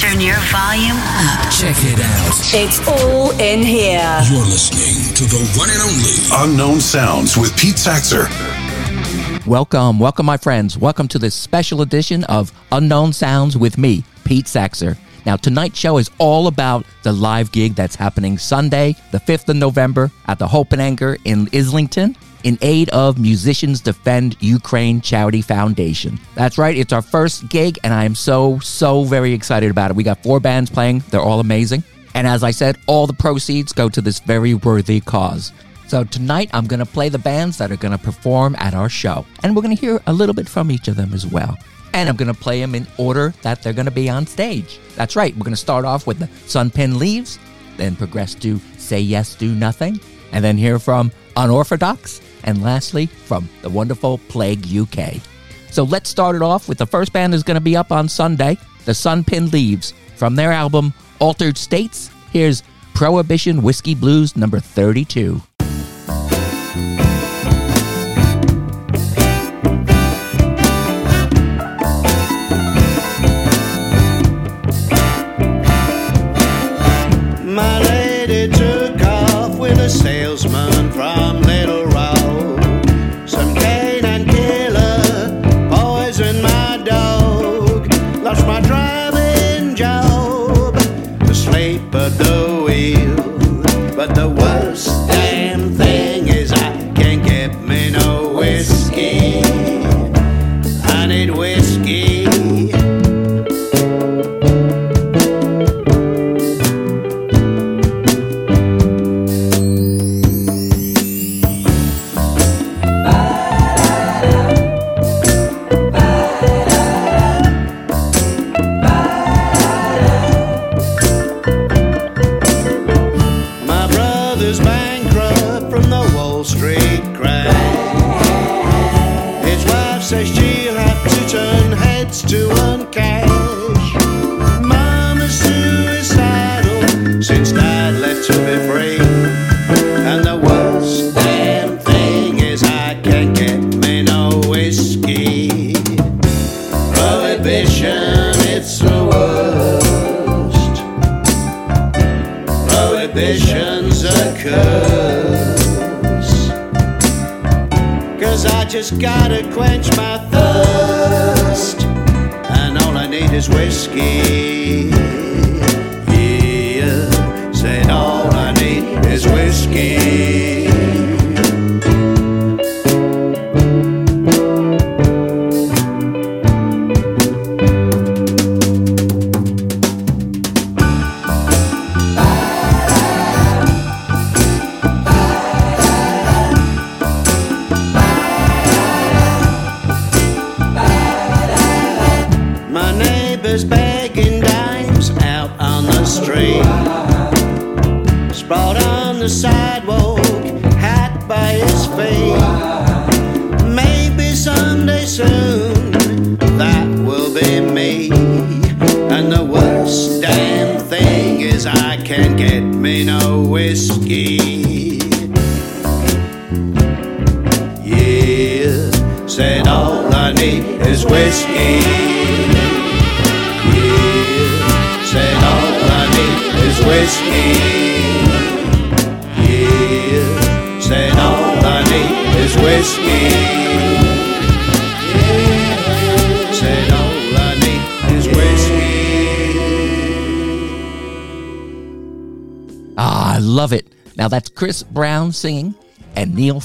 Turn your volume up. Check it out. It's all in here. You're listening to the one and only Unknown Sounds with Pete Saxer. Welcome, welcome, my friends. Welcome to this special edition of Unknown Sounds with me, Pete Saxer. Now, tonight's show is all about the live gig that's happening Sunday, the 5th of November, at the Hope and Anchor in Islington in aid of Musicians Defend Ukraine Charity Foundation. That's right, it's our first gig, and I am so, so very excited about it. We got four bands playing, they're all amazing. And as I said, all the proceeds go to this very worthy cause. So tonight I'm going to play the bands that are going to perform at our show. And we're going to hear a little bit from each of them as well. And I'm going to play them in order that they're going to be on stage. That's right, we're going to start off with the Sunpin Leaves, then progress to Say Yes, Do Nothing, and then hear from Unorfardox, and lastly from the wonderful Plague UK. So let's start it off with the first band is going to be up on Sunday, the Sunpin Leaves. From their album Altered States, here's Prohibition Whiskey Blues number 32.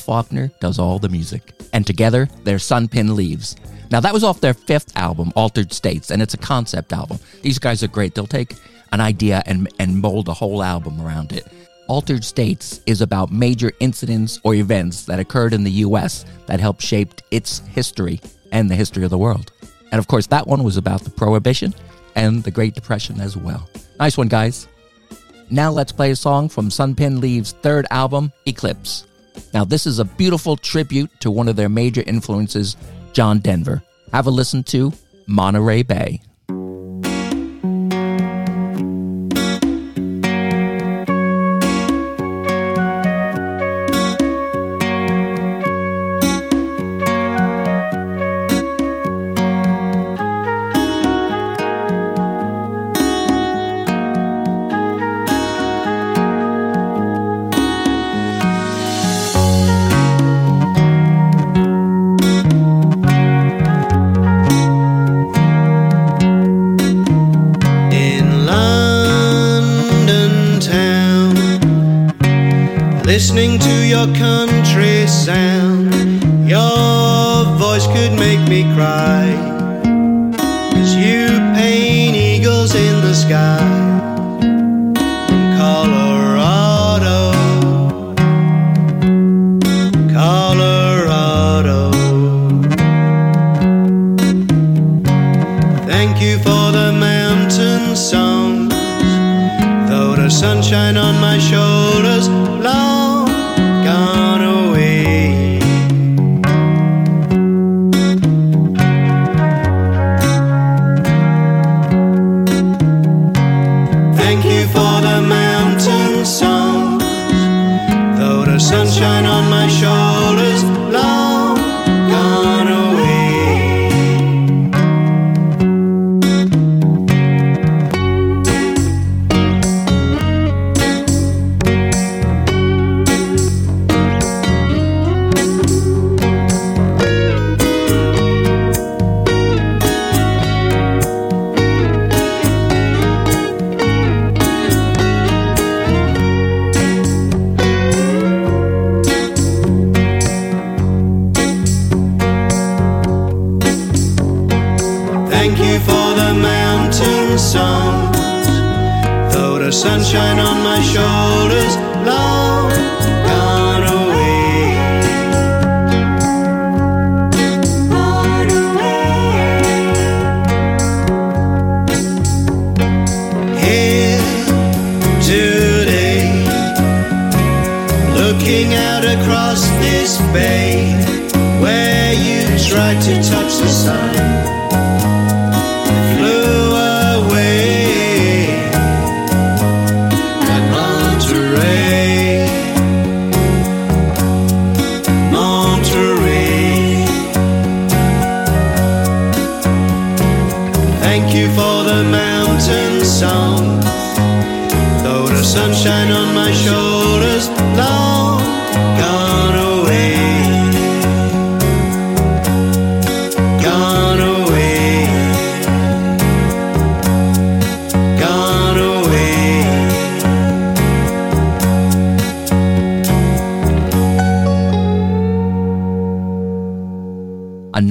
Faulkner does all the music. And together, they're Sunpin Leaves. Now that was off their fifth album, Altered States, and it's a concept album. These guys are great. They'll take an idea and, and mold a whole album around it. Altered States is about major incidents or events that occurred in the U.S. that helped shape its history and the history of the world. And of course, that one was about the Prohibition and the Great Depression as well. Nice one, guys. Now let's play a song from Sunpin Leaves' third album, Eclipse. Now, this is a beautiful tribute to one of their major influences, John Denver. Have a listen to Monterey Bay. Tried to touch the sun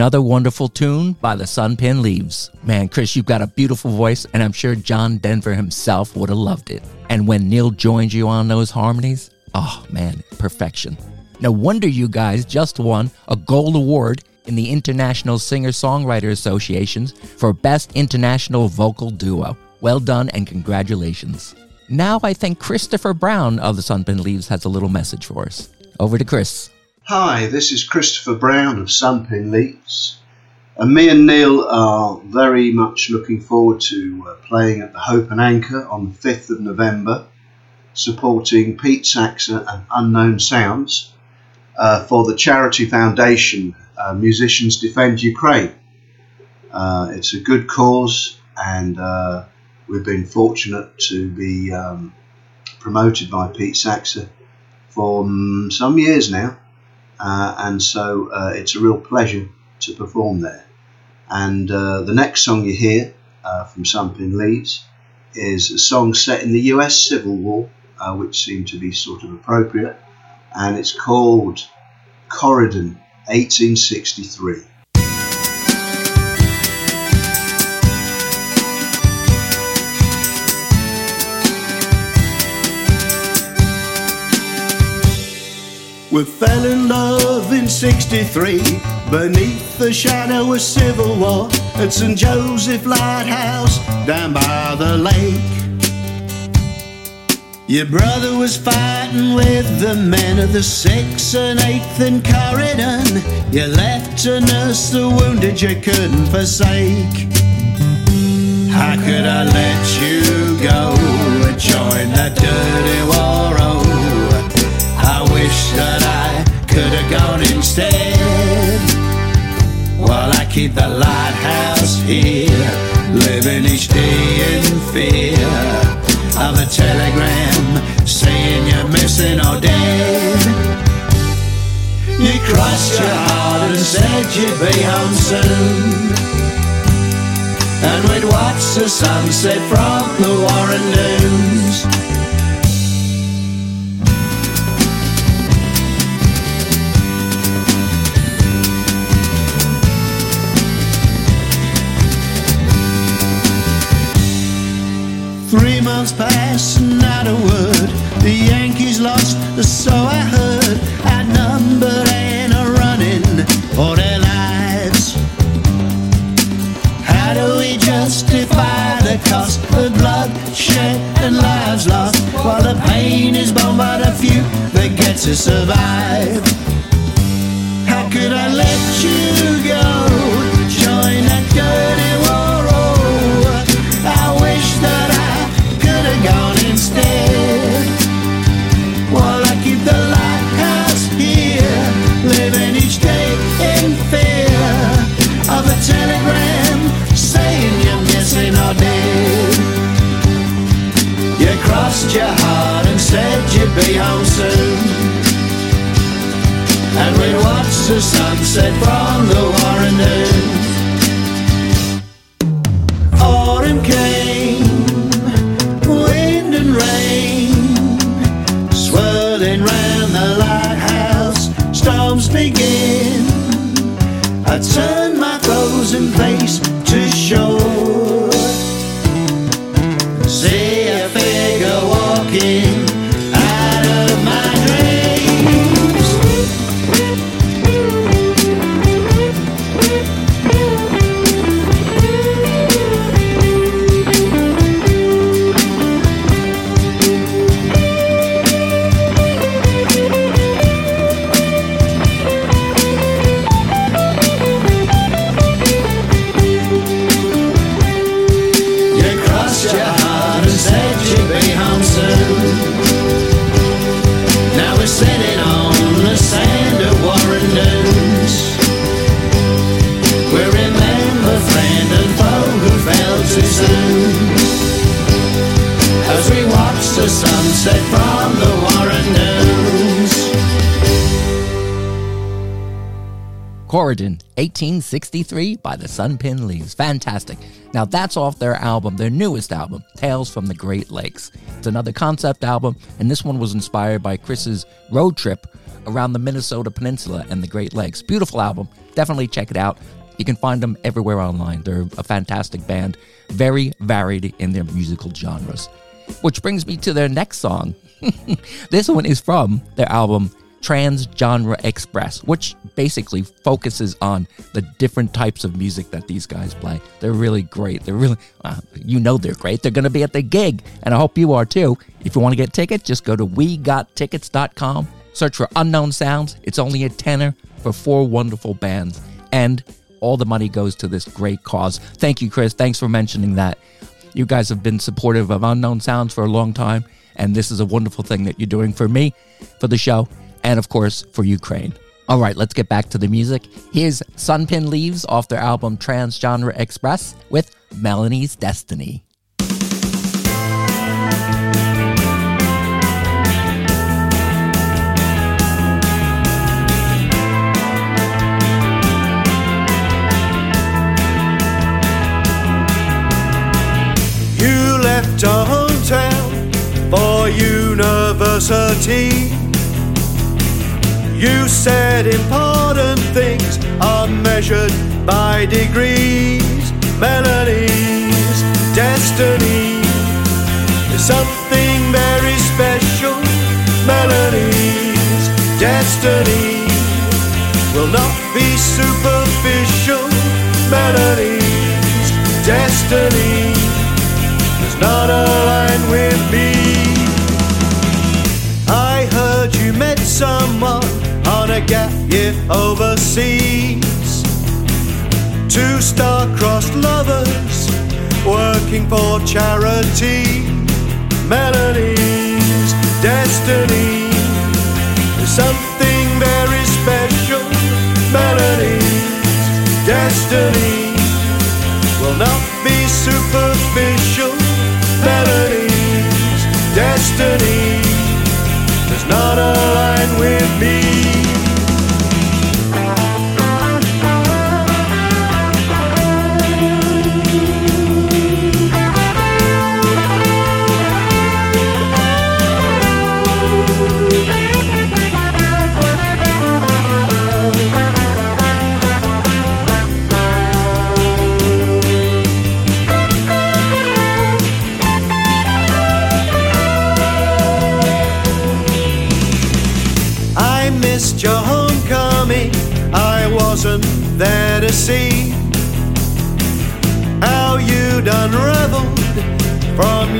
Another wonderful tune by the Sunpin Leaves. Man, Chris, you've got a beautiful voice, and I'm sure John Denver himself would have loved it. And when Neil joins you on those harmonies, oh man, perfection. No wonder you guys just won a gold award in the International Singer Songwriter Associations for Best International Vocal Duo. Well done and congratulations. Now I think Christopher Brown of the Sunpin Leaves has a little message for us. Over to Chris. Hi, this is Christopher Brown of Sunpin Leaves. And me and Neil are very much looking forward to uh, playing at the Hope and Anchor on the 5th of November, supporting Pete Saxer and Unknown Sounds uh, for the charity foundation uh, Musicians Defend Ukraine. Uh, it's a good cause, and uh, we've been fortunate to be um, promoted by Pete Saxer for um, some years now uh, and so uh, it's a real pleasure to perform there. And uh, the next song you hear uh, from Sunpin Leaves is a song set in the US Civil War, uh, which seemed to be sort of appropriate, and it's called Corydon 1863. We fell in love in 63 beneath the shadow of civil war at St. Joseph Lighthouse down by the lake. Your brother was fighting with the men of the 6th and 8th in Corydon. You left to nurse the wounded you couldn't forsake. How could I let you go and join that dirty war? Oh, I wish that could have gone instead. While I keep the lighthouse here, living each day in fear of a telegram saying you're missing or dead. You crossed your heart and said you'd be home soon. And we'd watch the sunset from the Warren Dunes. Miles past, not a word. The Yankees lost, so I heard. Outnumbered and a running for their lives. How do we justify the cost of bloodshed and lives lost while the pain is borne by the few that get to survive? How could I let you go? Crossed your heart and said you'd be home soon. And we'd watch the sunset from the Warren Dunes. Autumn came, wind and rain, swirling round the lighthouse. Storms begin. I turn 1963 by the Sunpin Leaves. Fantastic. Now, that's off their album, their newest album, Tales from the Great Lakes. It's another concept album, and this one was inspired by Chris's road trip around the Minnesota Peninsula and the Great Lakes. Beautiful album. Definitely check it out. You can find them everywhere online. They're a fantastic band, very varied in their musical genres. Which brings me to their next song. this one is from their album Transgenre Express, which basically focuses on the different types of music that these guys play. They're really great. They're really, uh, you know, they're great. They're going to be at the gig, and I hope you are too. If you want to get tickets, just go to wegottickets.com, search for Unknown Sounds. It's only a tenner for four wonderful bands, and all the money goes to this great cause. Thank you, Chris. Thanks for mentioning that. You guys have been supportive of Unknown Sounds for a long time, and this is a wonderful thing that you're doing for me, for the show, and of course for Ukraine. All right, let's get back to the music. Here's Sunpin Leaves off their album Transgenre Express with Melanie's Destiny. You left hometown for university. You said important things are measured by degrees. Melanie's, destiny is something very special. Melanie's, destiny will not be superficial. Melanie's, destiny does not align with me. I heard you met someone on a gap year overseas. Two star-crossed lovers working for charity. Melanie's, destiny something very special. Melanie's, destiny will not be superficial. Melanie's, destiny does not align with me.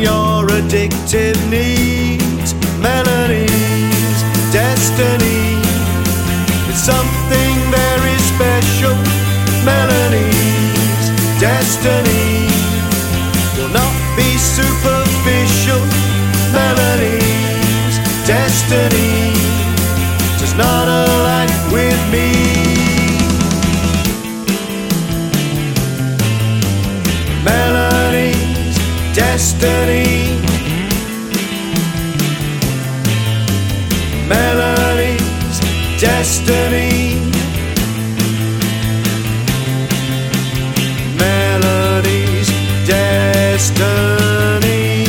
Your addictive needs. Melanie's, destiny, it's something very special. Melanie's, destiny, will not be superficial. Melanie's, destiny, destiny. Melanie's, destiny.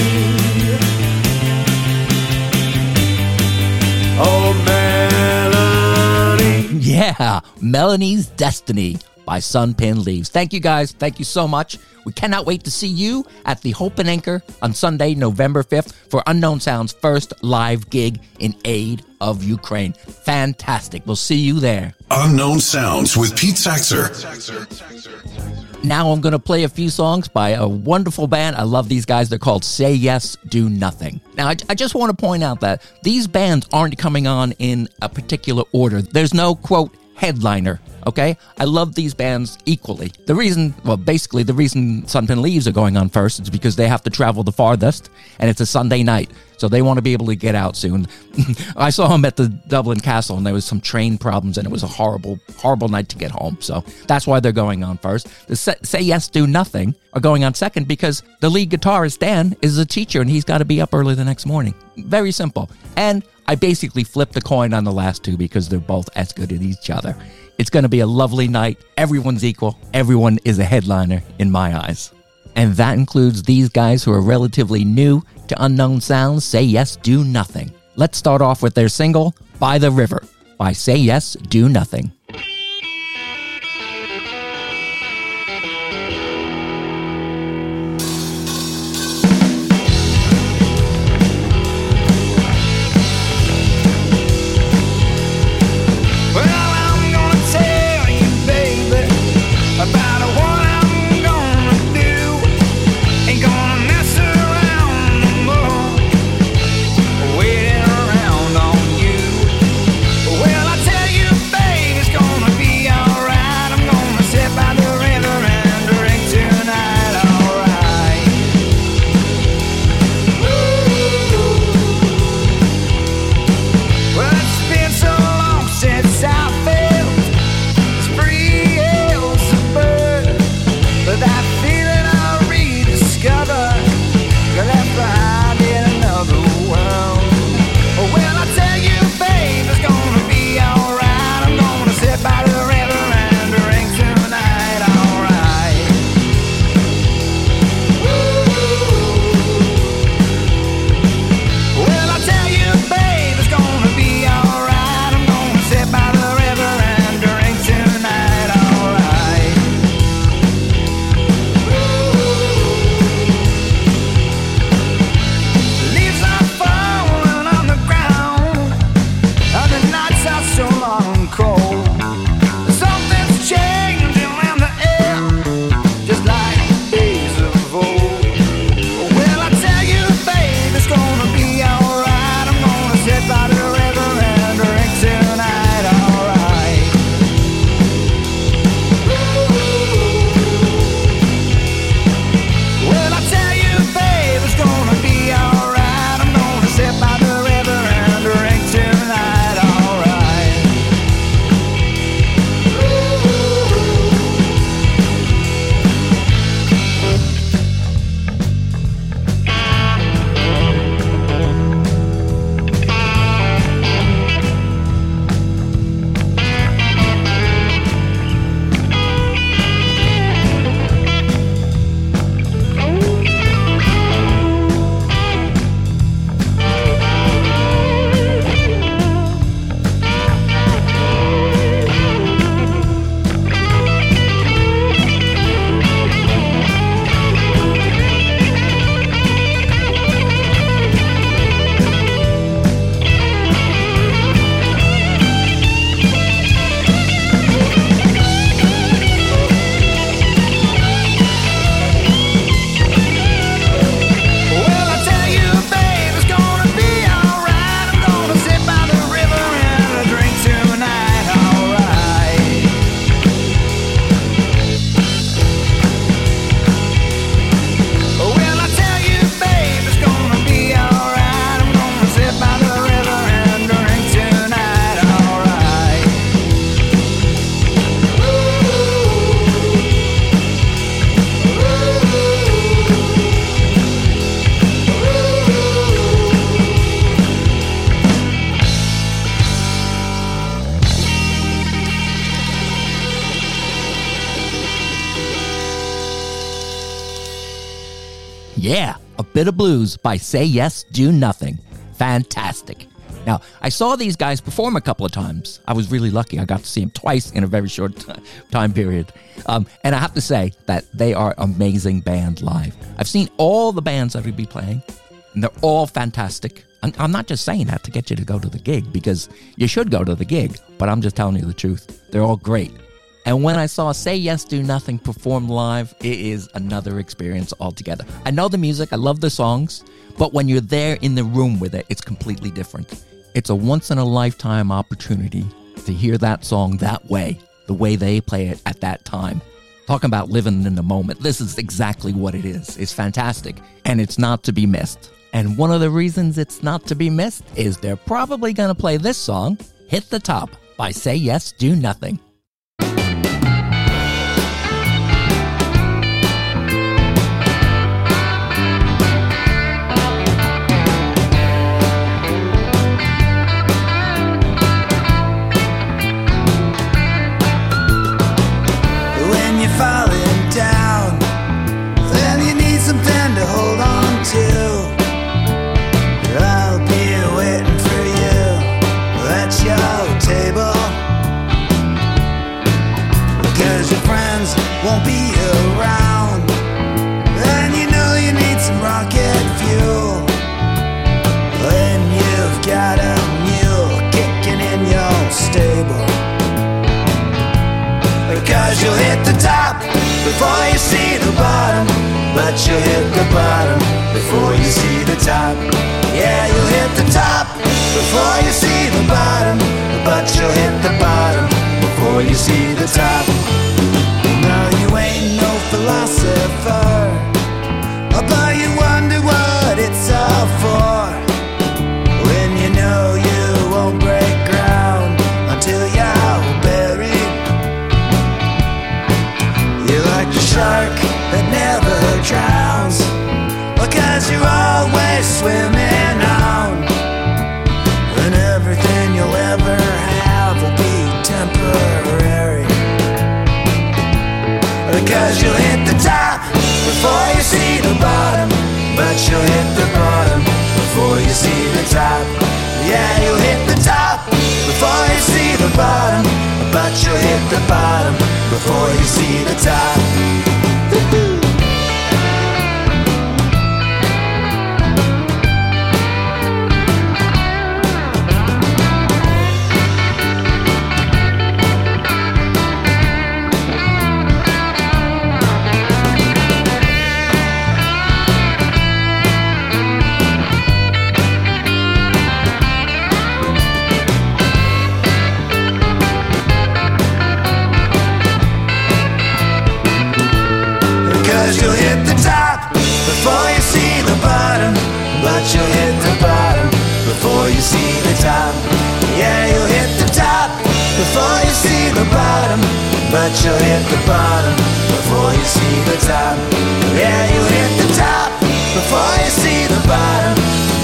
Oh, melody. Yeah, Melanie's Destiny by Sunpin Leaves. Thank you guys. Thank you so much. We cannot wait to see you at the Hope and Anchor on Sunday, November 5th for Unknown Sound's first live gig in aid of Ukraine. Fantastic. We'll see you there. Unknown Sounds with Pete Saxer. Now I'm going to play a few songs by a wonderful band. I love these guys. They're called Say Yes, Do Nothing. Now, I, I just want to point out that these bands aren't coming on in a particular order. There's no, quote, headliner. Okay, I love these bands equally. The reason, well, basically, the reason Sunpin Leaves are going on first is because they have to travel the farthest, and it's a Sunday night, so they want to be able to get out soon. I saw them at the Dublin Castle, and there was some train problems, and it was a horrible, horrible night to get home. So that's why they're going on first. The Say, Say Yes, Do Nothing are going on second because the lead guitarist Dan is a teacher, and he's got to be up early the next morning. Very simple. And I basically flipped a coin on the last two because they're both as good as each other. It's going to be a lovely night. Everyone's equal. Everyone is a headliner in my eyes. And that includes these guys who are relatively new to Unknown Sounds Say Yes, Do Nothing. Let's start off with their single, By the River, by Say Yes, Do Nothing. Bit of blues by Say Yes, Do Nothing. Fantastic. Now, I saw these guys perform a couple of times. I was really lucky. I got to see them twice in a very short t- time period. Um, and I have to say that they are amazing band live. I've seen all the bands that would be playing, and they're all fantastic. I'm, I'm not just saying that to get you to go to the gig because you should go to the gig, but I'm just telling you the truth. They're all great. And when I saw Say Yes, Do Nothing perform live, it is another experience altogether. I know the music, I love the songs, but when you're there in the room with it, it's completely different. It's a once in a lifetime opportunity to hear that song that way, the way they play it at that time. Talking about living in the moment, this is exactly what it is. It's fantastic, and it's not to be missed. And one of the reasons it's not to be missed is they're probably going to play this song, Hit the Top, by Say Yes, Do Nothing. But you'll hit the bottom before you see the top. Yeah, you'll hit the top before you see the bottom. But you'll hit the bottom before you see the top. No, you ain't no philosopher. But you Because you'll hit the top before you see the bottom. But you'll hit the bottom before you see the top. Yeah, you'll hit the top before you see the bottom. But you'll hit the bottom before you see the top you'll hit the bottom before you see the top. Yeah, you'll hit the top before you see the bottom.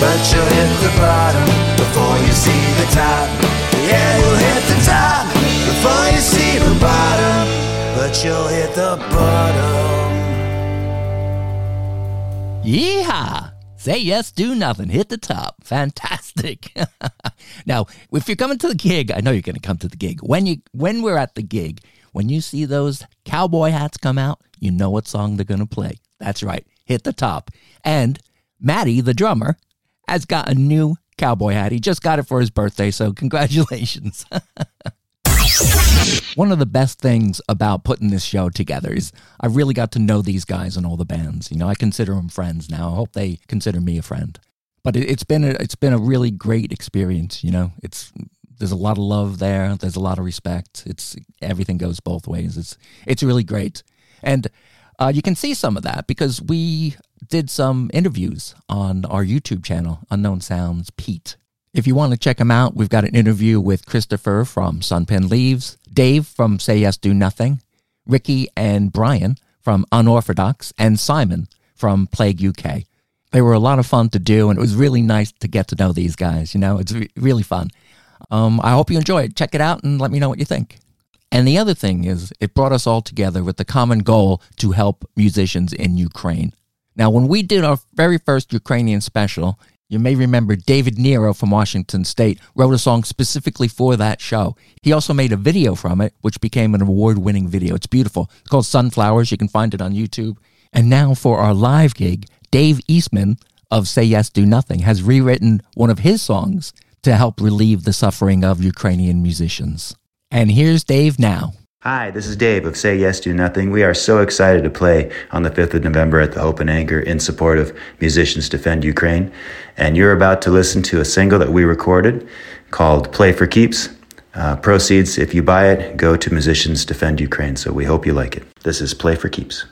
But you'll hit the bottom before you see the top. Yeah, you'll hit the top before you see the bottom. But you'll hit the bottom. Yeehaw! Say yes, do nothing. Hit the top. Fantastic. now, if you're coming to the gig, I know you're going to come to the gig. When you when we're at the gig, when you see those cowboy hats come out, you know what song they're going to play. That's right. Hit the top. And Matty, the drummer, has got a new cowboy hat. He just got it for his birthday, so congratulations. One of the best things about putting this show together is I really got to know these guys and all the bands. You know, I consider them friends now. I hope they consider me a friend. But it, it's been a, it's been a really great experience. You know, it's there's a lot of love there. There's a lot of respect. It's everything goes both ways. It's it's really great, and uh, you can see some of that because we did some interviews on our YouTube channel, Unknown Sounds Pete. If you want to check him out, we've got an interview with Christopher from Sunpin Leaves, Dave from Say Yes Do Nothing, Ricky and Brian from Unorfardox, and Simon from Plague UK. They were a lot of fun to do, and it was really nice to get to know these guys. You know, it's re- really fun. Um, I hope you enjoy it. Check it out and let me know what you think. And the other thing is, it brought us all together with the common goal to help musicians in Ukraine. Now, when we did our very first Ukrainian special, you may remember David Nero from Washington State wrote a song specifically for that show. He also made a video from it, which became an award winning video. It's beautiful. It's called Sunflowers. You can find it on YouTube. And now for our live gig, Dave Eastman of Say Yes, Do Nothing has rewritten one of his songs to help relieve the suffering of Ukrainian musicians. And here's Dave now. Hi, this is Dave of Say Yes Do Nothing. We are so excited to play on the 5th of November at the Hope and Anchor in support of Musicians Defend Ukraine. And you're about to listen to a single that we recorded called Play for Keeps. Uh, proceeds, if you buy it, go to Musicians Defend Ukraine. So we hope you like it. This is Play for Keeps.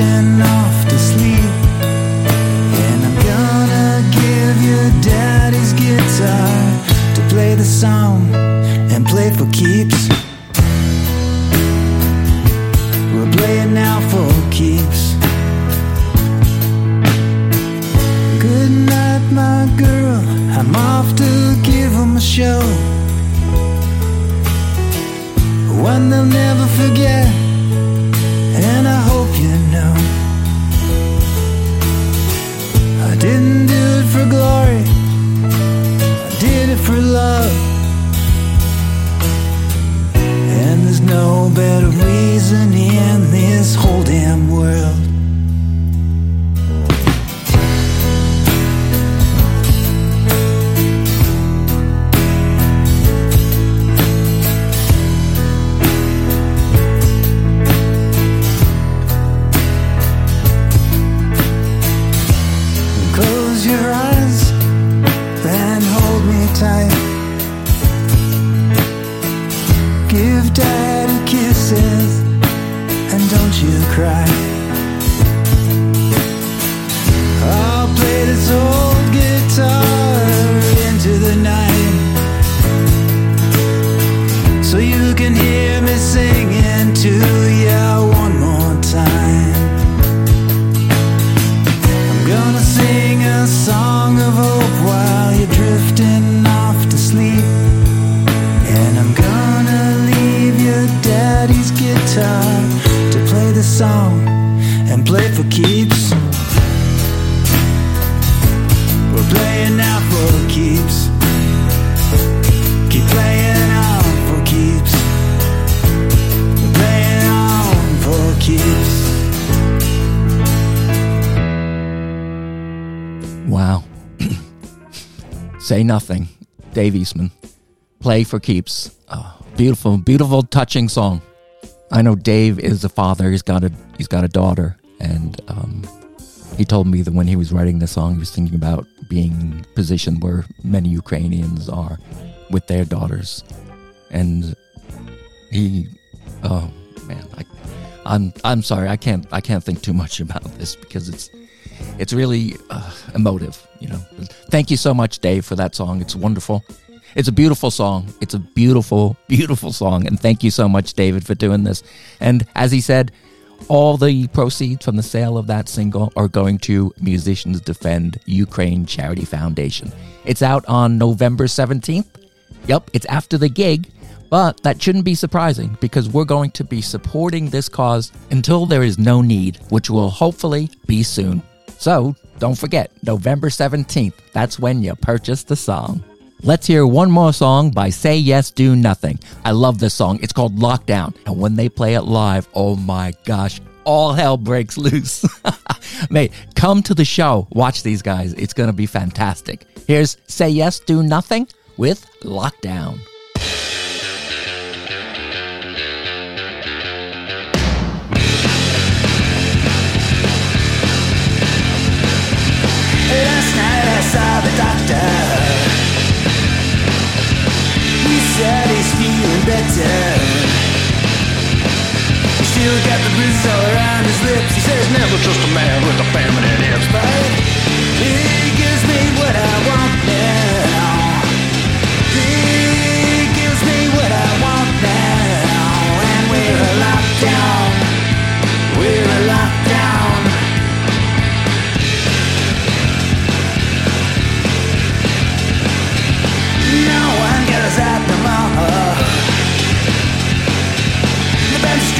You're Play for keeps. Oh, beautiful, beautiful, touching song. I know Dave is a father. He's got a he's got a daughter, and um, he told me that when he was writing the song, he was thinking about being positioned where many Ukrainians are with their daughters, and he, oh man, I, I'm I'm sorry, I can't I can't think too much about this because it's it's really uh, emotive, you know. Thank you so much, Dave, for that song. It's wonderful. It's a beautiful song. It's a beautiful, beautiful song. And thank you so much, David, for doing this. And as he said, All the proceeds from the sale of that single are going to Musicians Defend Ukraine Charity Foundation. It's out on November 17th. Yep, it's after the gig, but that shouldn't be surprising because we're going to be supporting this cause until there is no need, which will hopefully be soon. So don't forget, November 17th, that's when you purchase the song. Let's hear one more song by Say Yes, Do Nothing. I love this song. It's called Lockdown. And when they play it live, oh my gosh, all hell breaks loose. Mate, come to the show. Watch these guys. It's going to be fantastic. Here's Say Yes, Do Nothing with Lockdown. Last night I saw the doctor. He's feeling better. He still got the bruises all around his lips. He says never just a man with a feminine but he gives me what I want now. He gives me what I want now, and we're locked down. We're locked down. No one goes out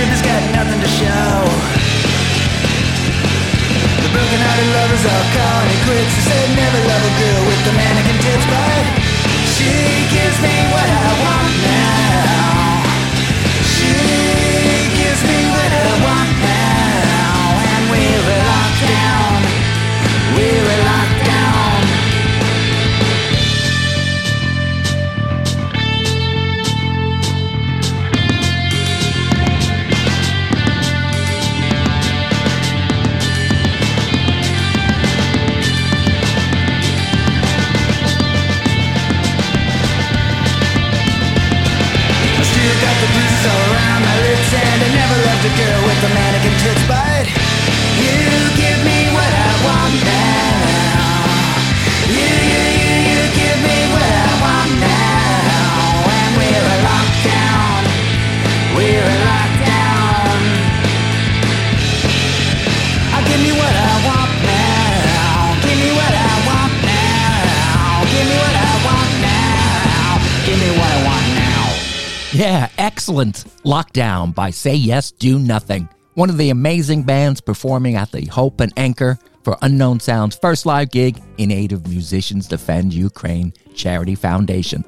Strip has got nothing to show. The broken-hearted lovers all calling it quits. They said never love a girl with the mannequin tits, but she gives me what I want now. A girl with the mannequin tits excellent. Lockdown by Say Yes, Do Nothing. One of the amazing bands performing at the Hope and Anchor for Unknown Sound's first live gig in aid of Musicians Defend Ukraine Charity Foundation.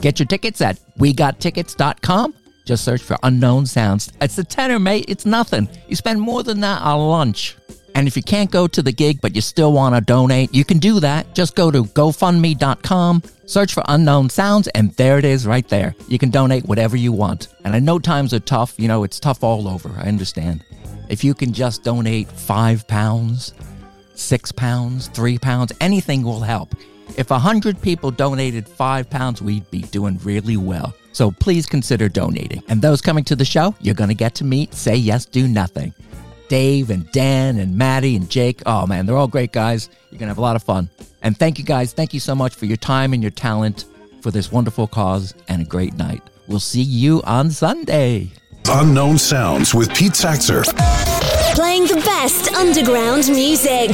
Get your tickets at wegottickets.com. Just search for Unknown Sounds. It's a tenner, mate. It's nothing. You spend more than that on lunch. And if you can't go to the gig but you still want to donate, you can do that. Just go to GoFundMe.com, search for Unknown Sounds, and there it is right there. You can donate whatever you want. And I know times are tough. You know, it's tough all over. I understand. If you can just donate five pounds, six pounds, three pounds, anything will help. If a hundred people donated five pounds, we'd be doing really well. So please consider donating. And those coming to the show, you're going to get to meet Say Yes, Do Nothing. Dave and Dan and Maddie and Jake. Oh man, they're all great guys. You're going to have a lot of fun. And thank you guys. Thank you so much for your time and your talent for this wonderful cause and a great night. We'll see you on Sunday. Unknown Sounds with Pete Saxer. Playing the best underground music.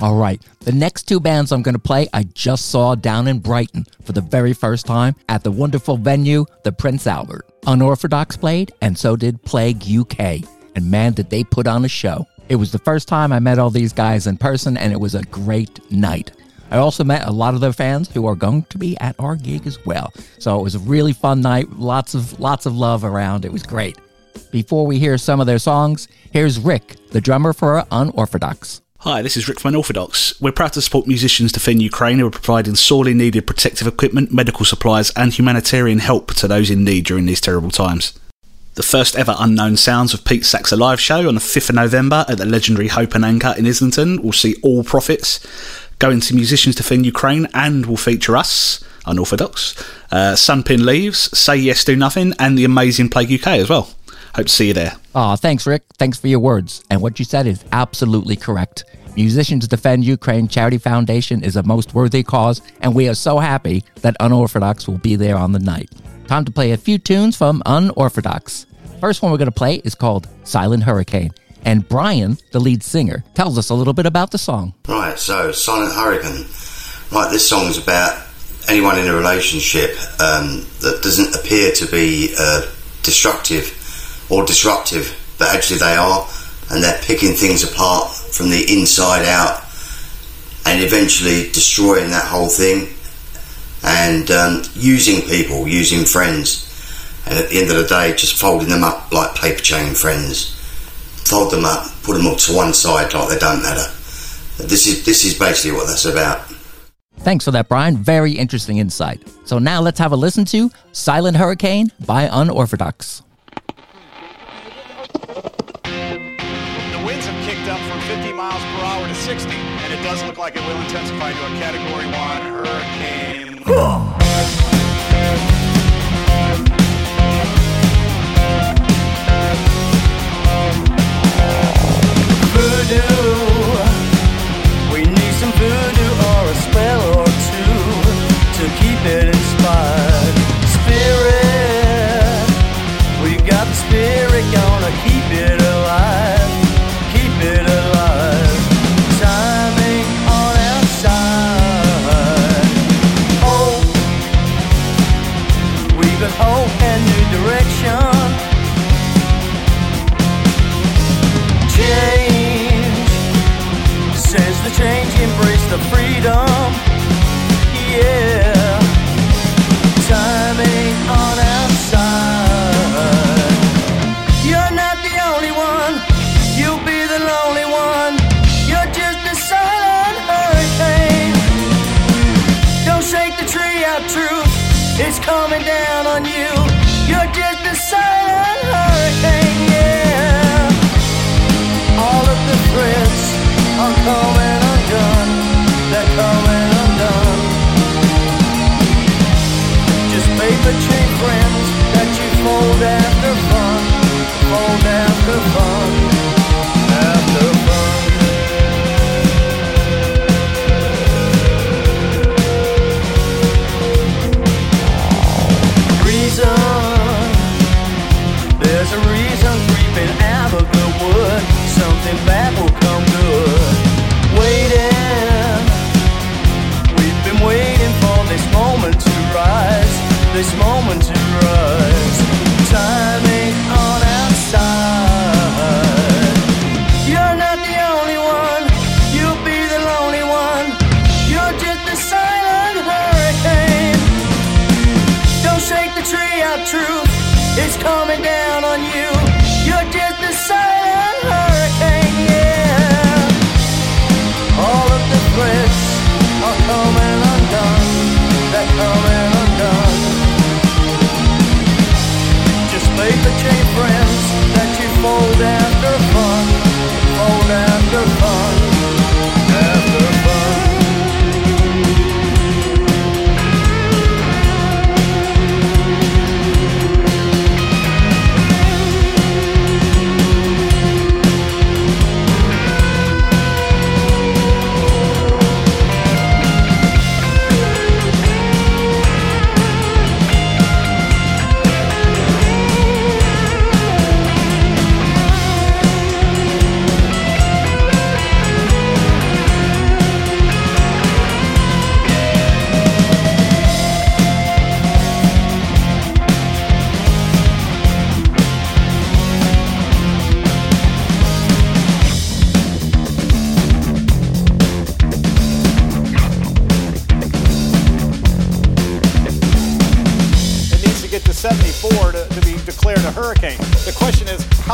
All right. The next two bands I'm going to play, I just saw down in Brighton for the very first time at the wonderful venue, the Prince Albert. Unorfardox played, and so did Plague UK. And man, did they put on a show. It was the first time I met all these guys in person, and it was a great night. I also met a lot of their fans who are going to be at our gig as well. So it was a really fun night. Lots of lots of love around. It was great. Before we hear some of their songs, here's Rick, the drummer for Unorfardox. Hi, this is Rick from Unorfardox. We're proud to support musicians defend Ukraine who are providing sorely needed protective equipment, medical supplies, and humanitarian help to those in need during these terrible times. The first ever Unknown Sounds of Pete Saxer live show on the 5th of November at the legendary Hope and Anchor in Islington will see all profits going to Musicians Defend Ukraine and will feature us, Unorfardox, uh, Sunpin Leaves, Say Yes Do Nothing, and the amazing Plague UK as well. Hope to see you there. Aw, thanks, Rick. Thanks for your words. And what you said is absolutely correct. Musicians Defend Ukraine Charity Foundation is a most worthy cause, and we are so happy that Unorfardox will be there on the night. Time to play a few tunes from Unorfardox. First one we're going to play is called Silent Hurricane. And Brian, the lead singer, tells us a little bit about the song. Right, so Silent Hurricane. Right, this song is about anyone in a relationship um, that doesn't appear to be uh, destructive or disruptive, but actually they are, and they're picking things apart from the inside out and eventually destroying that whole thing and um, using people, using friends, and at the end of the day, just folding them up like paper chain friends. Fold them up, put them all to one side like they don't matter. This is this is basically what that's about. Thanks for that, Brian. Very interesting insight. So now let's have a listen to Silent Hurricane by Unorfardox. The winds have kicked up from 50 miles per hour to 60, and it does look like it will intensify to a Category 1 hurricane. Voodoo. Out, truth. It's coming down on you. You're just a silent hurricane, yeah. All of the threads are coming undone. They're coming undone. Just paper chain friends that you fold after fun. Fold after fun. This moment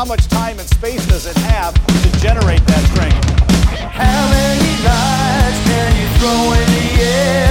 how much time and space does it have to generate that strength? How many can you throw in the air?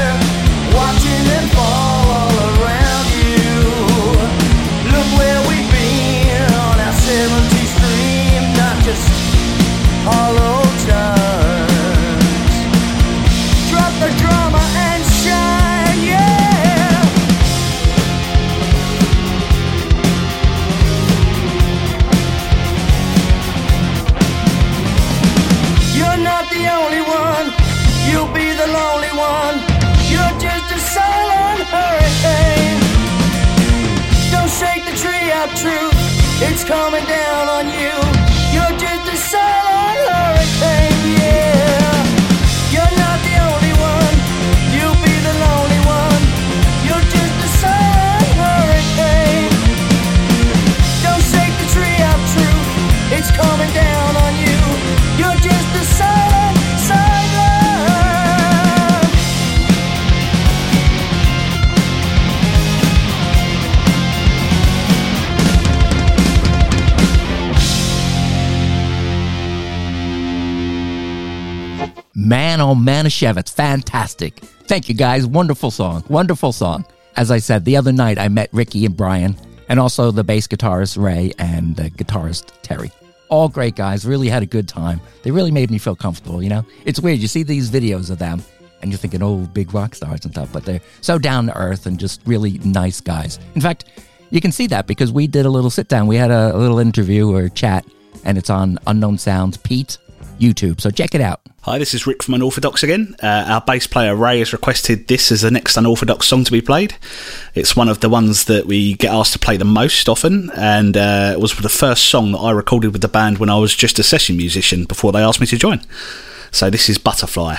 Man, oh Manischewitz, fantastic. Thank you guys. Wonderful song. Wonderful song. As I said, the other night I met Ricky and Brian, and also the bass guitarist Ray and the guitarist Terry. All great guys. Really had a good time. They really made me feel comfortable, you know? It's weird. You see these videos of them, and you're thinking, oh, big rock stars and stuff, but they're so down to earth and just really nice guys. In fact, you can see that because we did a little sit down. We had a, a little interview or chat, and it's on Unknown Sounds Pete YouTube. So check it out. Hi, this is Rick from Unorfardox again. Uh, our bass player Ray has requested this as the next Unorfardox song to be played. It's one of the ones that we get asked to play the most often, and uh, it was the first song that I recorded with the band when I was just a session musician before they asked me to join. So this is Butterfly.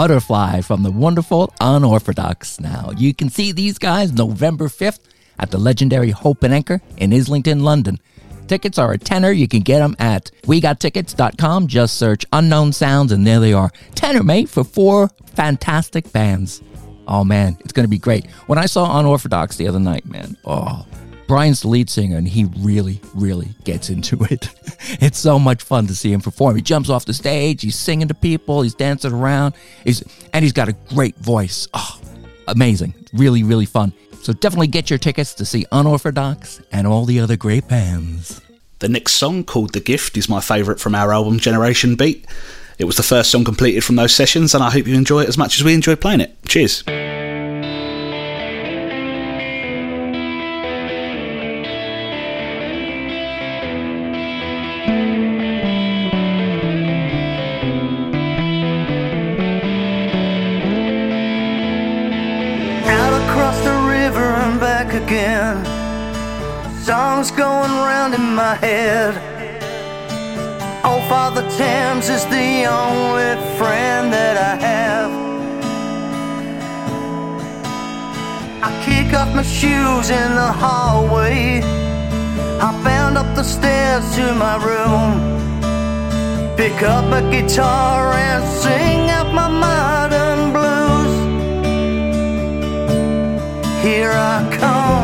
Butterfly from the wonderful Unorfardox. Now, you can see these guys November 5th at the legendary Hope and Anchor in Islington, London. Tickets are a tenner. You can get them at wegottickets.com. Just search Unknown Sounds, and there they are. Tenner, mate, for four fantastic bands. Oh, man, it's going to be great. When I saw Unorfardox the other night, man, oh, Brian's the lead singer, and he really, really gets into it. it's so much fun to see him perform. He jumps off the stage, he's singing to people, he's dancing around, he's and he's got a great voice. Oh, amazing! Really, really fun. So definitely get your tickets to see Unorfardox and all the other great bands. The next song, called The Gift, is my favourite from our album Generation Beat. It was the first song completed from those sessions, and I hope you enjoy it as much as we enjoyed playing it. Cheers. Thames is the only friend that I have. I kick off my shoes in the hallway. I bound up the stairs to my room. Pick up a guitar and sing out my modern blues. Here I come,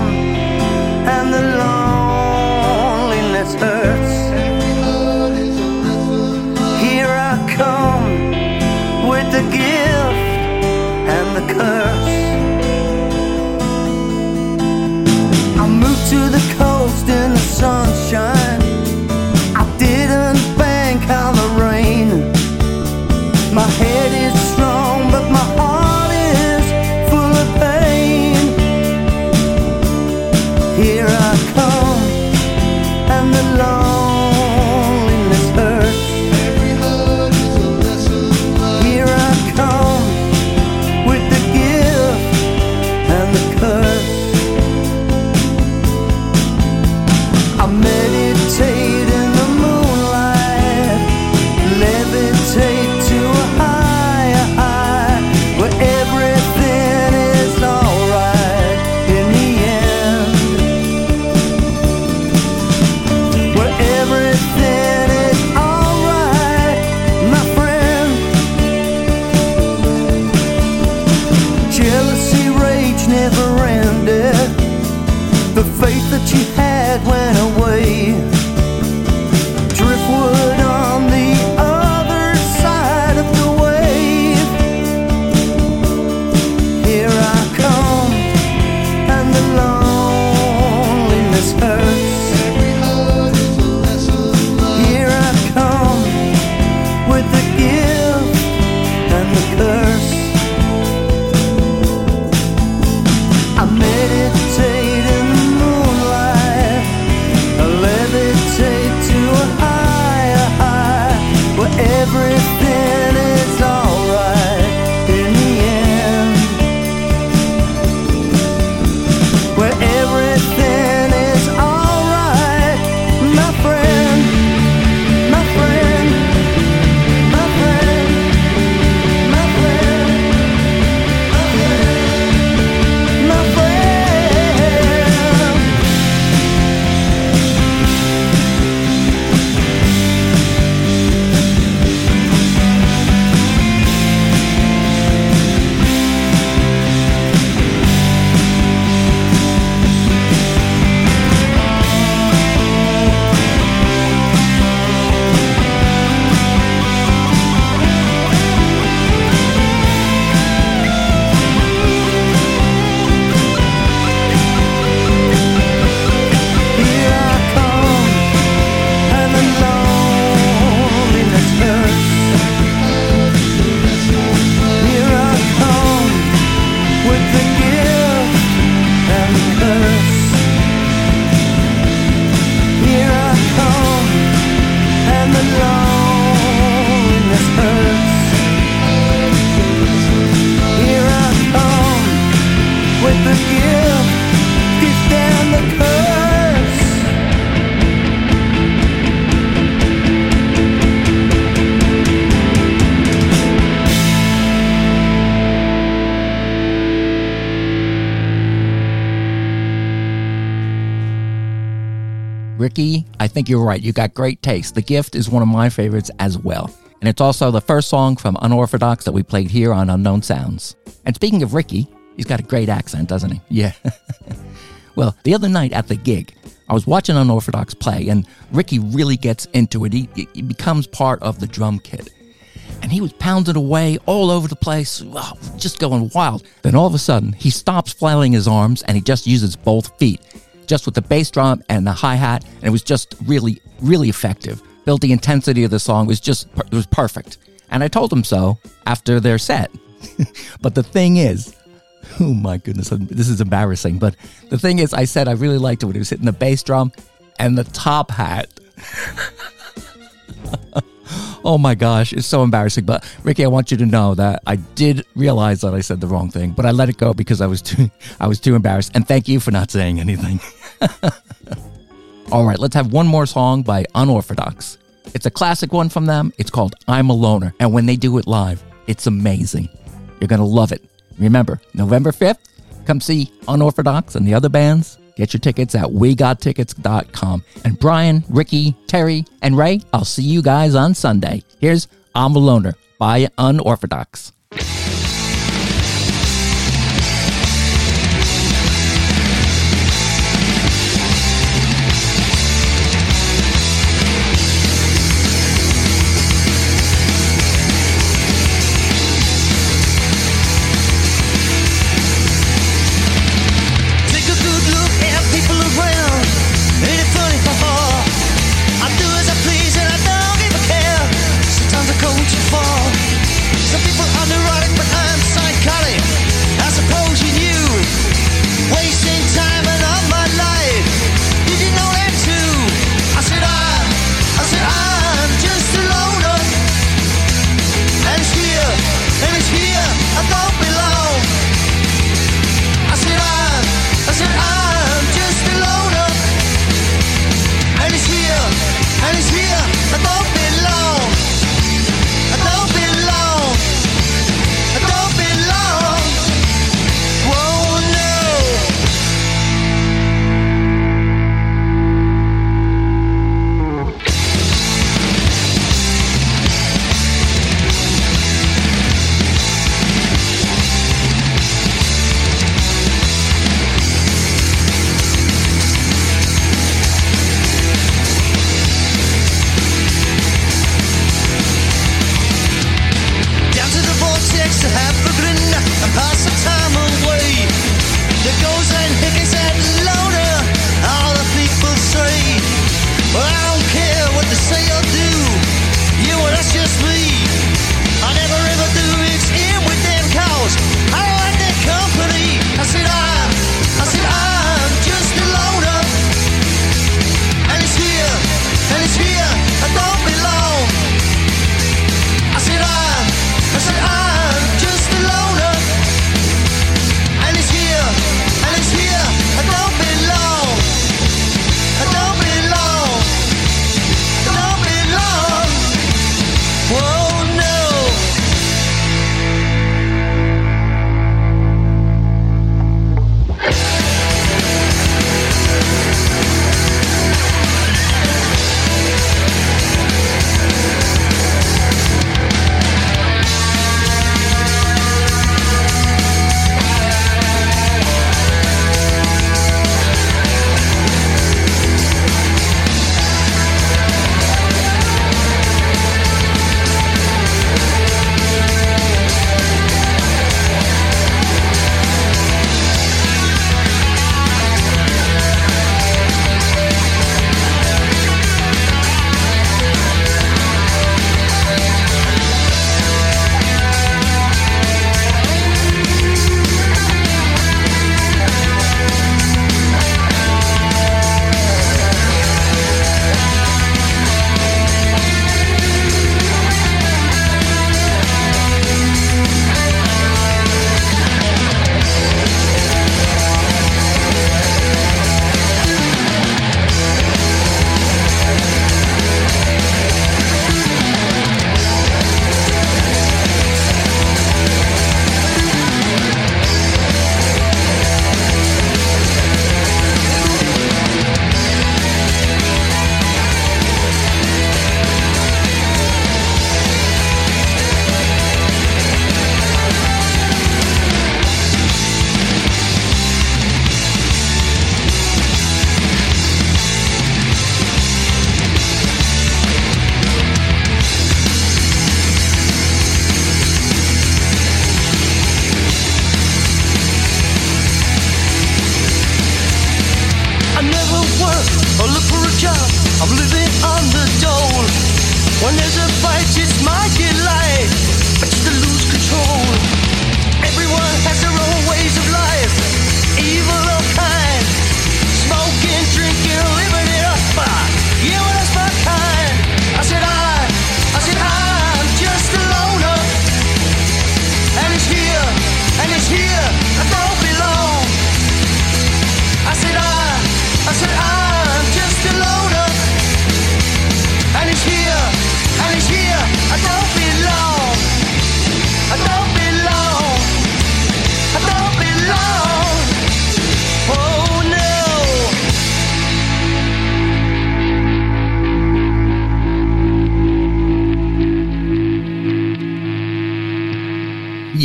think you're right. You got great taste. The Gift is one of my favorites as well. And it's also the first song from Unorfardox that we played here on Unknown Sounds. And speaking of Ricky, he's got a great accent, doesn't he? Yeah. Well, the other night at the gig, I was watching Unorfardox play, and Ricky really gets into it. He, he becomes part of the drum kit. And he was pounding away all over the place, just going wild. Then all of a sudden, he stops flailing his arms and he just uses both feet, just with the bass drum and the hi hat. And it was just really, really effective. Built the intensity of the song it was just, it was perfect. And I told them so after their set. but the thing is, oh my goodness, this is embarrassing. But the thing is, I said I really liked it when he was hitting the bass drum and the top hat. oh my gosh, it's so embarrassing. But Ricky, I want you to know that I did realize that I said the wrong thing, but I let it go because I was too I was too embarrassed. And thank you for not saying anything. All right, let's have one more song by Unorfardox. It's a classic one from them. It's called I'm a Loner. And when they do it live, it's amazing. You're going to love it. Remember, November 5th, come see Unorfardox and the other bands. Get your tickets at wegottickets.com. And Brian, Ricky, Terry, and Ray, I'll see you guys on Sunday. Here's I'm a Loner by Unorfardox.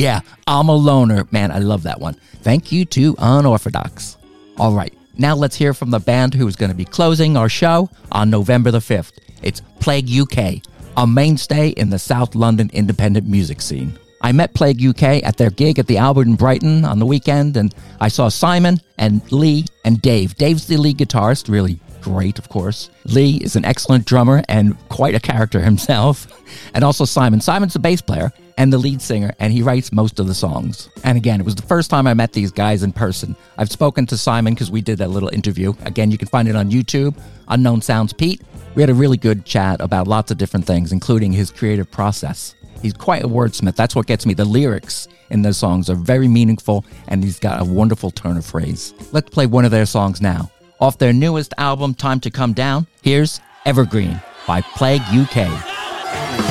Yeah, I'm a loner. Man, I love that one. Thank you to Unorfardox. All right, now let's hear from the band who is going to be closing our show on November the 5th. It's Plague UK, a mainstay in the South London independent music scene. I met Plague UK at their gig at the Albert in Brighton on the weekend, and I saw Simon and Lee and Dave. Dave's the lead guitarist, really great, of course. Lee is an excellent drummer and quite a character himself. And also Simon. Simon's the bass player and the lead singer, and he writes most of the songs. And again, it was the first time I met these guys in person. I've spoken to Simon because we did that little interview. Again, you can find it on YouTube, Unknown Sounds Pete. We had a really good chat about lots of different things, including his creative process. He's quite a wordsmith. That's what gets me. The lyrics in those songs are very meaningful, and he's got a wonderful turn of phrase. Let's play one of their songs now. Off their newest album, Time to Come Down, here's Evergreen by Plague UK.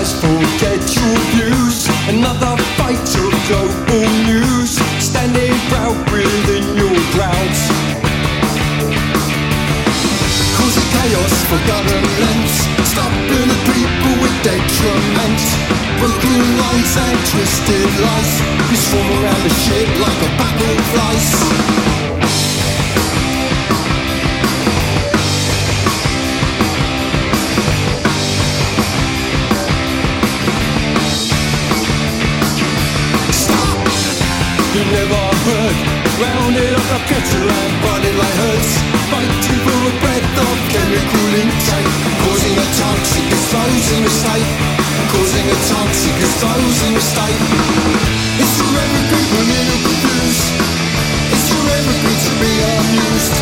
Forget your views. Another fight of global news. Standing proud within your crowds. Causing chaos for governments. Stopping the people with detriment. Broken lines and twisted lies. We swarm around the ship like a pack of flies. Rounded up like cattle and body like herds Fighting for a breath of chemical intake Causing a toxic explosive state Causing a toxic explosive state It's your evergreen for little confused. It's your evergreen to be amused.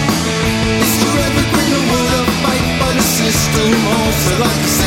It's your evergreen a world of fate by the system Also like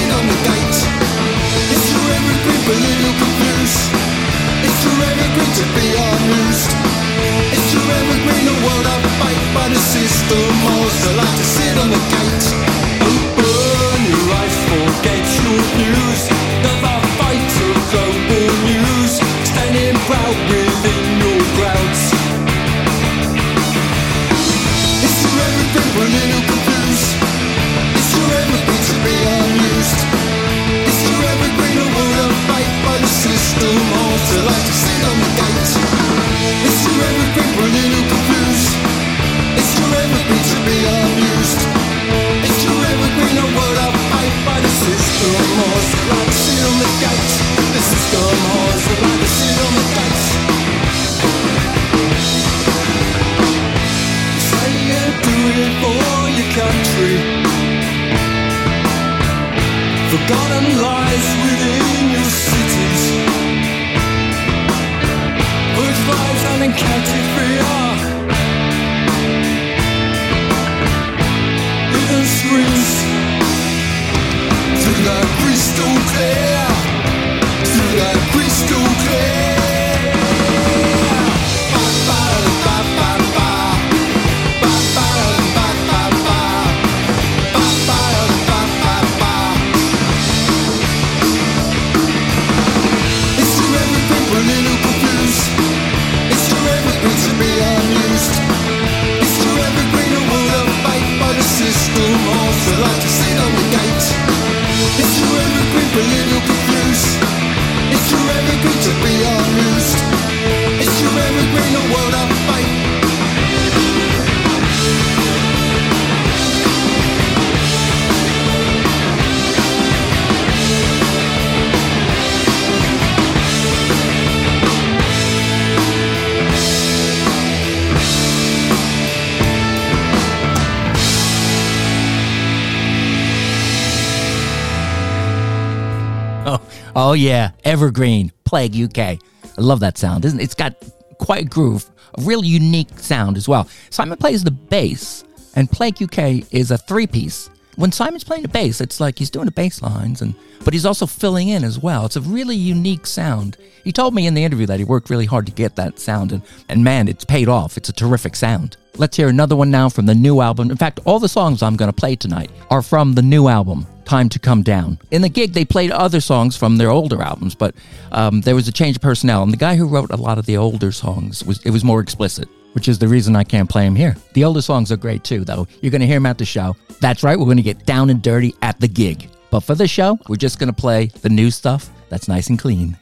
oh yeah, Evergreen, Plague UK. I love that sound, isn't it? It's got quite a groove, a really unique sound as well. Simon plays the bass, and Plague UK is a three piece. When Simon's playing the bass, it's like he's doing the bass lines, and but he's also filling in as well. It's a really unique sound. He told me in the interview that he worked really hard to get that sound, and, and man, it's paid off. It's a terrific sound. Let's hear another one now from the new album. In fact, all the songs I'm going to play tonight are from the new album, Time to Come Down. In the gig, they played other songs from their older albums, but um, there was a change of personnel, and the guy who wrote a lot of the older songs was it was more explicit which is the reason I can't play them here. The older songs are great too, though. You're going to hear them at the show. That's right, we're going to get down and dirty at the gig. But for the show, we're just going to play the new stuff that's nice and clean.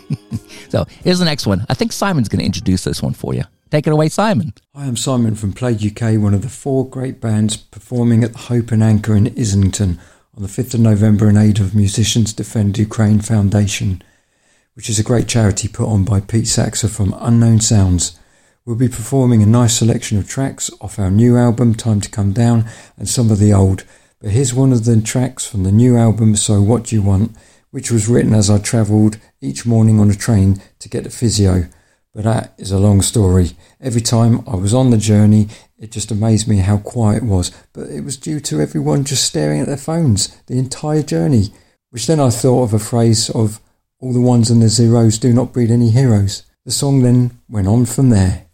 so here's the next one. I think Simon's going to introduce this one for you. Take it away, Simon. Hi, I'm Simon from Plague UK, one of the four great bands performing at the Hope and Anchor in Islington on the 5th of November in aid of Musicians Defend Ukraine Foundation, which is a great charity put on by Pete Saxer from Unknown Sounds. We'll be performing a nice selection of tracks off our new album, Time to Come Down, and some of the old. But here's one of the tracks from the new album, So What Do You Want, which was written as I travelled each morning on a train to get to physio. But that is a long story. Every time I was on the journey, it just amazed me how quiet it was. But it was due to everyone just staring at their phones the entire journey. Which then I thought of a phrase of, all the ones and the zeros do not breed any heroes. The song then went on from there.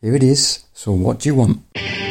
Here it is. So what do you want?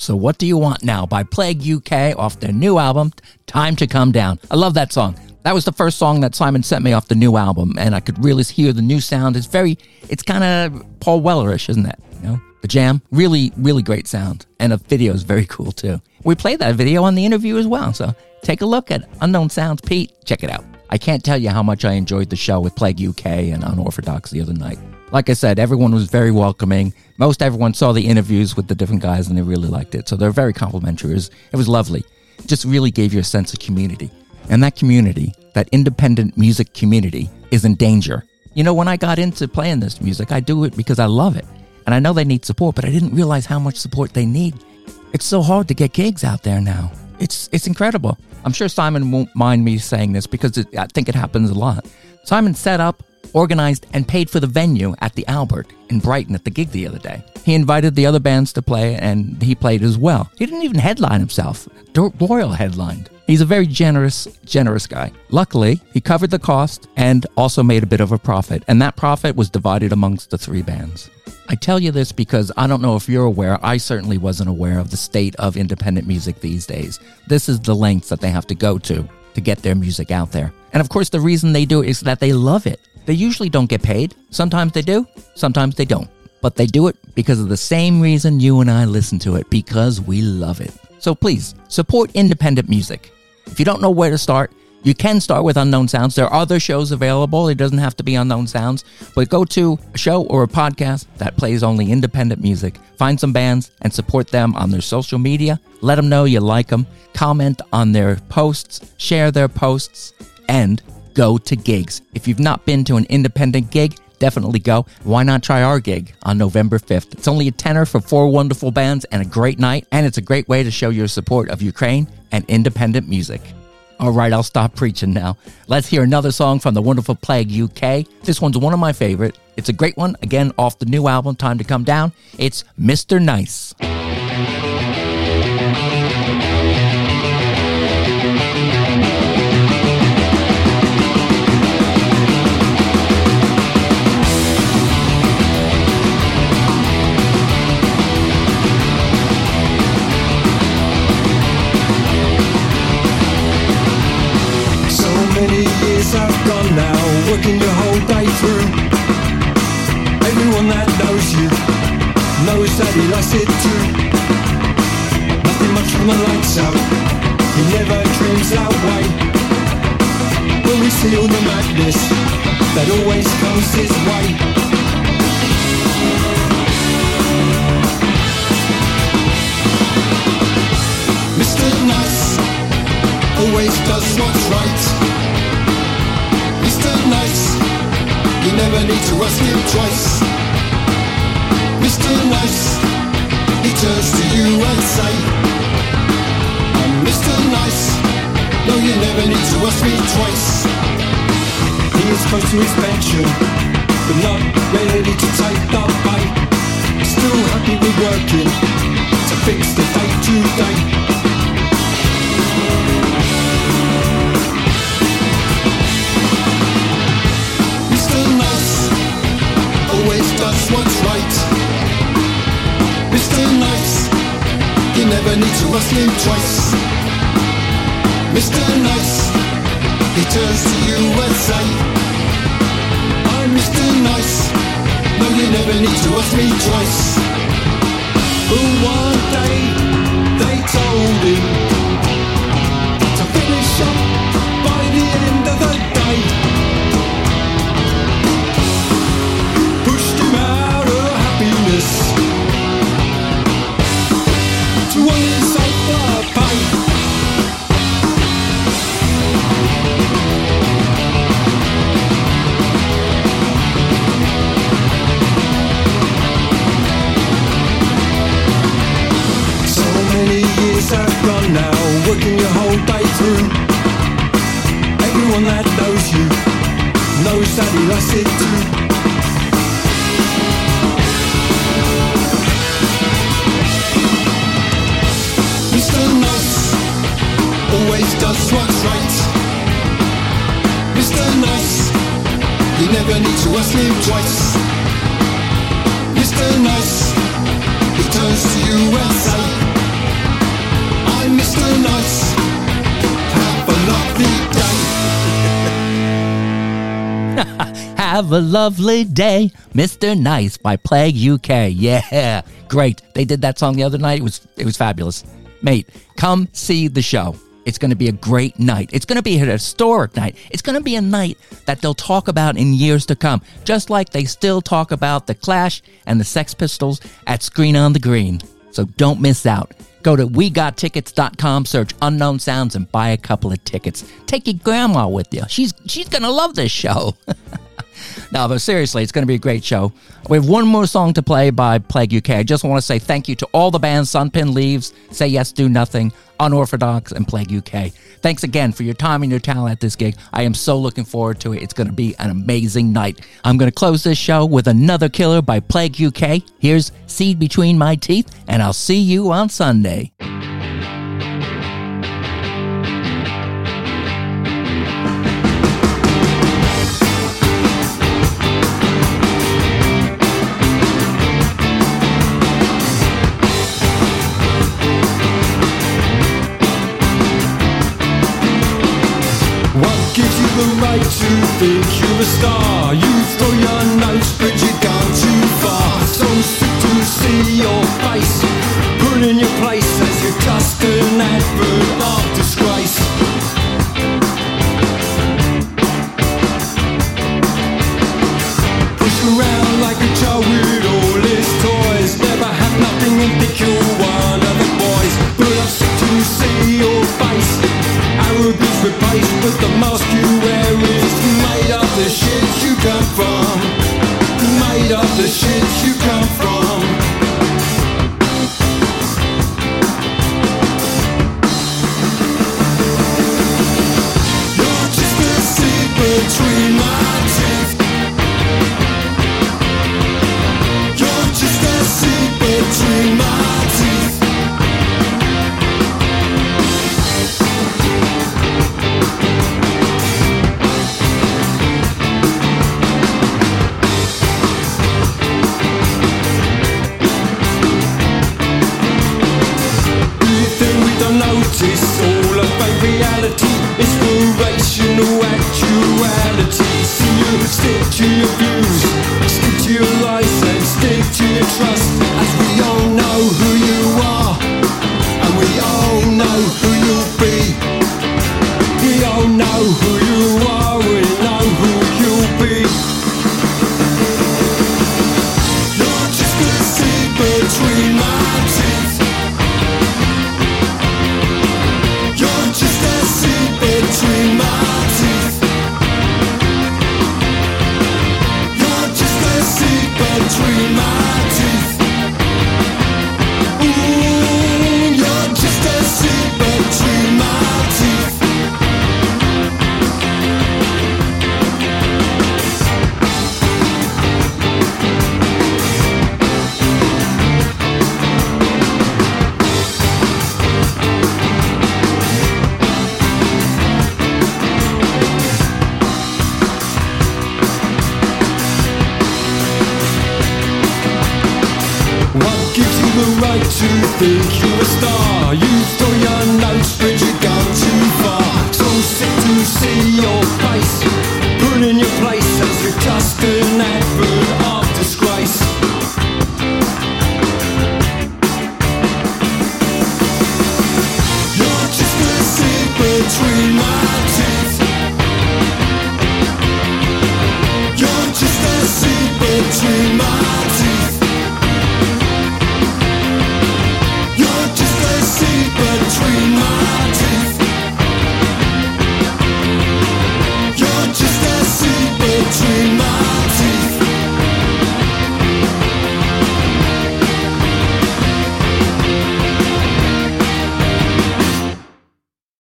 So What Do You Want Now by Plague UK off their new album, Time to Come Down. I love that song. That was the first song that Simon sent me off the new album, and I could really hear the new sound. It's very, it's kind of Paul Wellerish, isn't it? You know, the jam, really, really great sound, and the video is very cool too. We played that video on the interview as well, so take a look at Unknown Sounds Pete. Check it out. I can't tell you how much I enjoyed the show with Plague UK and Unorfardox the other night. Like I said, everyone was very welcoming. Most everyone saw the interviews with the different guys and they really liked it. So they're very complimentary. It was, it was lovely. It just really gave you a sense of community. And that community, that independent music community, is in danger. You know, when I got into playing this music, I do it because I love it. And I know they need support, but I didn't realize how much support they need. It's so hard to get gigs out there now. It's it's incredible. I'm sure Simon won't mind me saying this because it, I think it happens a lot. Simon set up, organized, and paid for the venue at the Albert in Brighton at the gig the other day. He invited the other bands to play, and he played as well. He didn't even headline himself. Dirt Royal headlined. He's a very generous, generous guy. Luckily, he covered the cost and also made a bit of a profit, and that profit was divided amongst the three bands. I tell you this because I don't know if you're aware, I certainly wasn't aware of the state of independent music these days. This is the lengths that they have to go to to get their music out there. And of course, the reason they do it is that they love it. They usually don't get paid. Sometimes they do, sometimes they don't. But they do it because of the same reason you and I listen to it, because we love it. So please support independent music. If you don't know where to start, you can start with Unknown Sounds. There are other shows available. It doesn't have to be Unknown Sounds, but go to a show or a podcast that plays only independent music. Find some bands and support them on their social media. Let them know you like them. Comment on their posts, share their posts, and go to gigs. If you've not been to an independent gig, definitely go. Why not try our gig on November 5th? It's only a tenner for four wonderful bands and a great night, and it's a great way to show your support of Ukraine and independent music. All right, I'll stop preaching now. Let's hear another song from the wonderful Plague UK. This one's one of my favorite. It's a great one, again, off the new album, Time to Come Down. It's Mr. Nice. Is close always does what's right. Mr. Nice, you never need to ask him twice. Mr. Nice, he turns to you and say. I'm Mr. Nice. Have a lovely day. Have a lovely day, Mr. Nice by Plague UK. Yeah, great. They did that song the other night. It was it was fabulous. Mate, come see the show. It's going to be a great night. It's going to be a historic night. It's going to be a night that they'll talk about in years to come, just like they still talk about the Clash and the Sex Pistols at Screen on the Green. So don't miss out. Go to wegottickets.com, search unknown sounds, and buy a couple of tickets. Take your grandma with you. She's she's gonna love this show. no, but seriously, it's going to be a great show. We have one more song to play by Plague UK. I just want to say thank you to all the bands Sunpin Leaves, Say Yes, Do Nothing, Unorfardox, and Plague UK. Thanks again for your time and your talent at this gig. I am so looking forward to it. It's going to be an amazing night. I'm going to close this show with another killer by Plague UK. Here's Seed Between My Teeth, and I'll see you on Sunday. Think you're a star